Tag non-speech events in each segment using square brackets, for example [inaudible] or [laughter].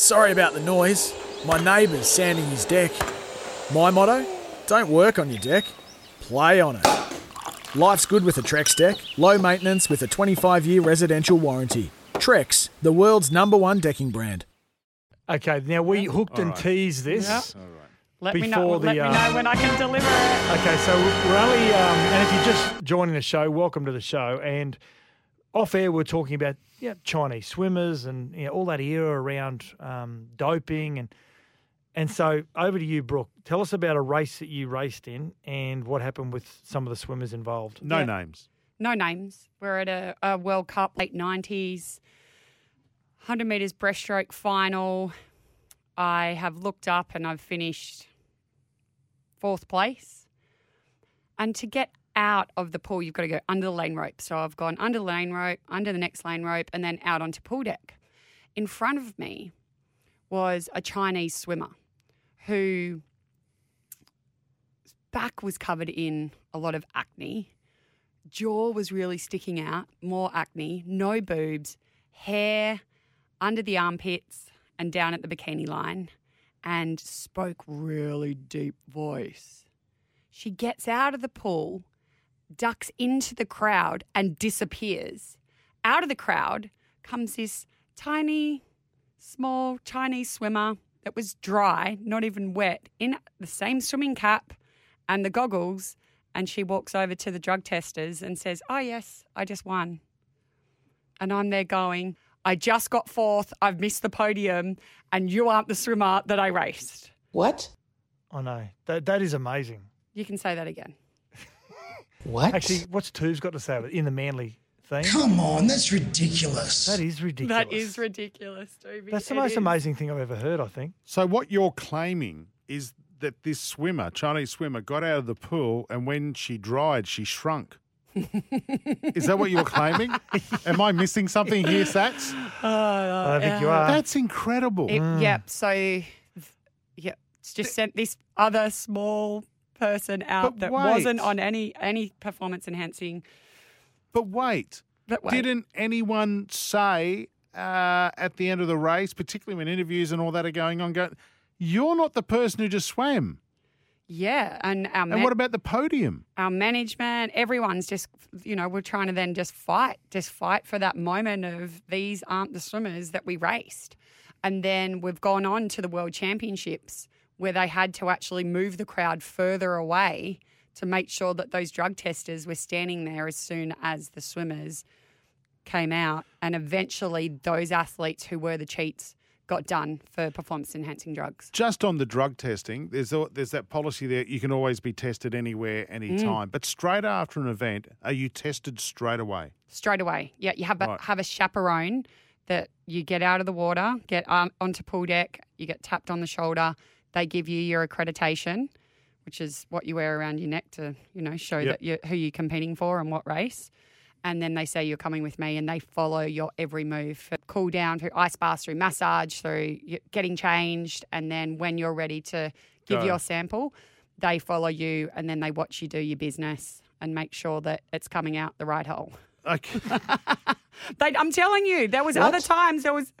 Sorry about the noise. My neighbour's sanding his deck. My motto don't work on your deck, play on it. Life's good with a Trex deck, low maintenance with a 25 year residential warranty. Trex, the world's number one decking brand. Okay, now we hooked and right. teased this. Yeah. Let me know. Before Let the, me uh, know when I can deliver it. Okay, so we're only, um, and if you're just joining the show, welcome to the show. And off air, we're talking about yeah, Chinese swimmers and you know, all that era around um, doping and and so over to you, Brooke. Tell us about a race that you raced in and what happened with some of the swimmers involved. No Yeah. names. No names. We're at a, a World Cup late nineties, hundred meters breaststroke final. I have looked up and I've finished fourth place. And to get out of the pool, you've got to go under the lane rope. So I've gone under the lane rope, under the next lane rope, and then out onto pool deck. In front of me was a Chinese swimmer who back was covered in a lot of acne. Jaw was really sticking out, more acne, no boobs, hair under the armpits and down at the bikini line, and spoke really deep voice. She gets out of the pool, ducks into the crowd, and disappears. Out of the crowd comes this tiny, small Chinese swimmer that was dry, not even wet, in the same swimming cap and the goggles. And she walks over to the drug testers and says, Oh, yes, I just won. And I'm there going, I just got fourth. I've missed the podium, and you aren't the swimmer that I raced. What? I know. That, that is amazing. You can say that again. What? Actually, what's Two's got to say about in the manly thing? Come on, that's ridiculous. That is ridiculous. That is ridiculous, Toby. That's the It most is. amazing thing I've ever heard, I think. So what you're claiming is that this swimmer, Chinese swimmer, got out of the pool and when she dried, she shrunk. [laughs] is that what you're claiming? Am I missing something here, Sats? [laughs] I don't think you are. That's incredible. It, Yep. So, yep. It's just sent this other small person out But that wait. wasn't on any any performance enhancing. But wait, But wait. didn't anyone say uh, at the end of the race, particularly when interviews and all that are going on, go, you're not the person who just swam. Yeah, and our And what about the podium? our management, everyone's just, you know, we're trying to then just fight, just fight for that moment of these aren't the swimmers that we raced. And then we've gone on to the World Championships where they had to actually move the crowd further away to make sure that those drug testers were standing there as soon as the swimmers came out. And eventually, those athletes who were the cheats got done for performance enhancing drugs. Just on the drug testing, there's a, there's that policy there. You can always be tested anywhere, anytime. But straight after an event, are you tested straight away? straight away. Yeah, you have a, Right. have a chaperone that you get out of the water, get um, onto pool deck, you get tapped on the shoulder. They give you your accreditation, which is what you wear around your neck to you know show Yep. that you who you're competing for and what race. And then they say you're coming with me, and they follow your every move, for cool down through ice baths, through massage, through getting changed, and then when you're ready to give Go. your sample, they follow you, and then they watch you do your business and make sure that it's coming out the right hole. [laughs] Okay. [laughs] They, I'm telling you, there was other times there was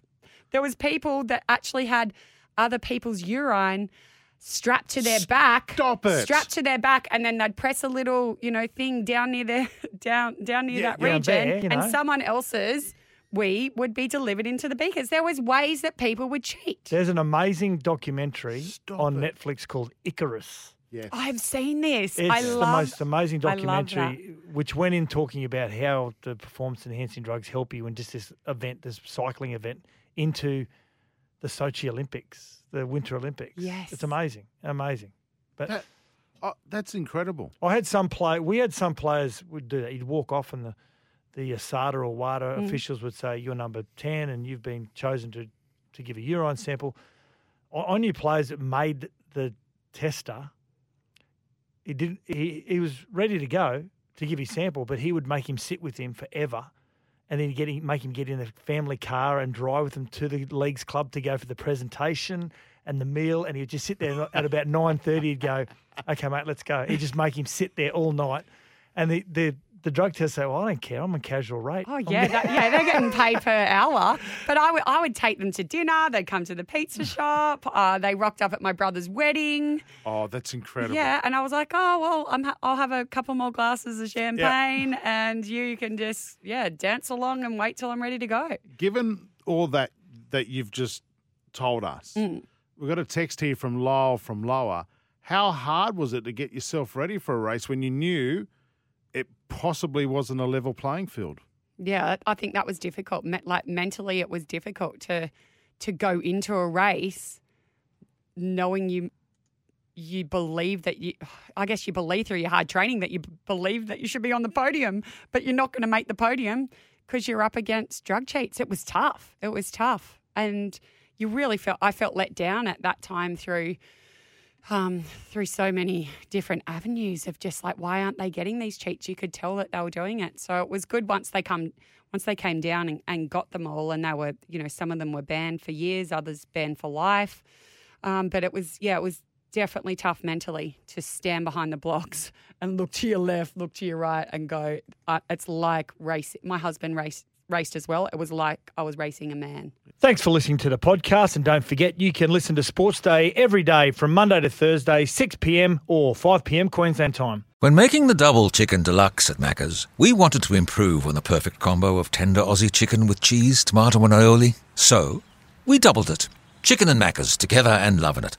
there was people that actually had other people's urine strapped to their back. Stop it. Strapped to their back, and then they'd press a little, you know, thing down near their [laughs] down down near Yeah, that yeah, region, there, you know. and someone else's we would be delivered into the beakers. There was ways that people would cheat. There's an amazing documentary Stop on it. Netflix called Icarus. yes. I've seen this. It's I the most amazing I love documentary, which went in talking about how the performance enhancing drugs help you in just this event, this cycling event, into the Sochi Olympics, the Winter Olympics. Yes. it's amazing, amazing. But That- oh, that's incredible. I had some play. We had some players would do that. You'd walk off, and the the ASADA or WADA Mm. officials would say, "You're number ten, and you've been chosen to to give a urine sample." I I knew players that made the tester. He didn't. He, he was ready to go to give his sample, but he would make him sit with him forever, and then get make him get in the family car and drive with him to the leagues club to go for the presentation and the meal. And he'd just sit there at about nine thirty. He'd go, "Okay, mate, let's go." He'd just make him sit there all night, and the the the drug test say, "Well, I don't care. I'm a casual rate." Oh yeah, that, yeah, they're getting paid per hour. But I would I would take them to dinner. They'd come to the pizza [laughs] shop. Uh, they rocked up at my brother's wedding. Oh, that's incredible. Yeah, and I was like, oh well, I'm ha- I'll have a couple more glasses of champagne, and you can just yeah dance along and wait till I'm ready to go. Given all that that you've just told us, Mm. we've got a text here from Lyle from Lower. How hard was it to get yourself ready for a race when you knew it possibly wasn't a level playing field? Yeah, I think that was difficult. Like mentally, it was difficult to to go into a race knowing you you believe that you I guess you believe through your hard training that you believe that you should be on the podium, but you're not going to make the podium because you're up against drug cheats. It was tough. It was tough. And you really felt I felt let down at that time through um, through so many different avenues of just like why aren't they getting these cheats? You could tell that they were doing it. So it was good once they come once they came down and, and got them all, and they were you know some of them were banned for years, others banned for life. Um, but it was yeah, it was definitely tough mentally to stand behind the blocks [laughs] and look to your left, look to your right, and go. Uh, it's like race. My husband raced raced as well. It was like I was racing a man. Thanks for listening to the podcast. And don't forget, you can listen to Sports Day every day from Monday to Thursday, 6 p.m. or 5 p.m. Queensland time. When making the double chicken deluxe at Macca's, we wanted to improve on the perfect combo of tender Aussie chicken with cheese, tomato, and aioli. So, we doubled it. Chicken and Macca's together and loving it.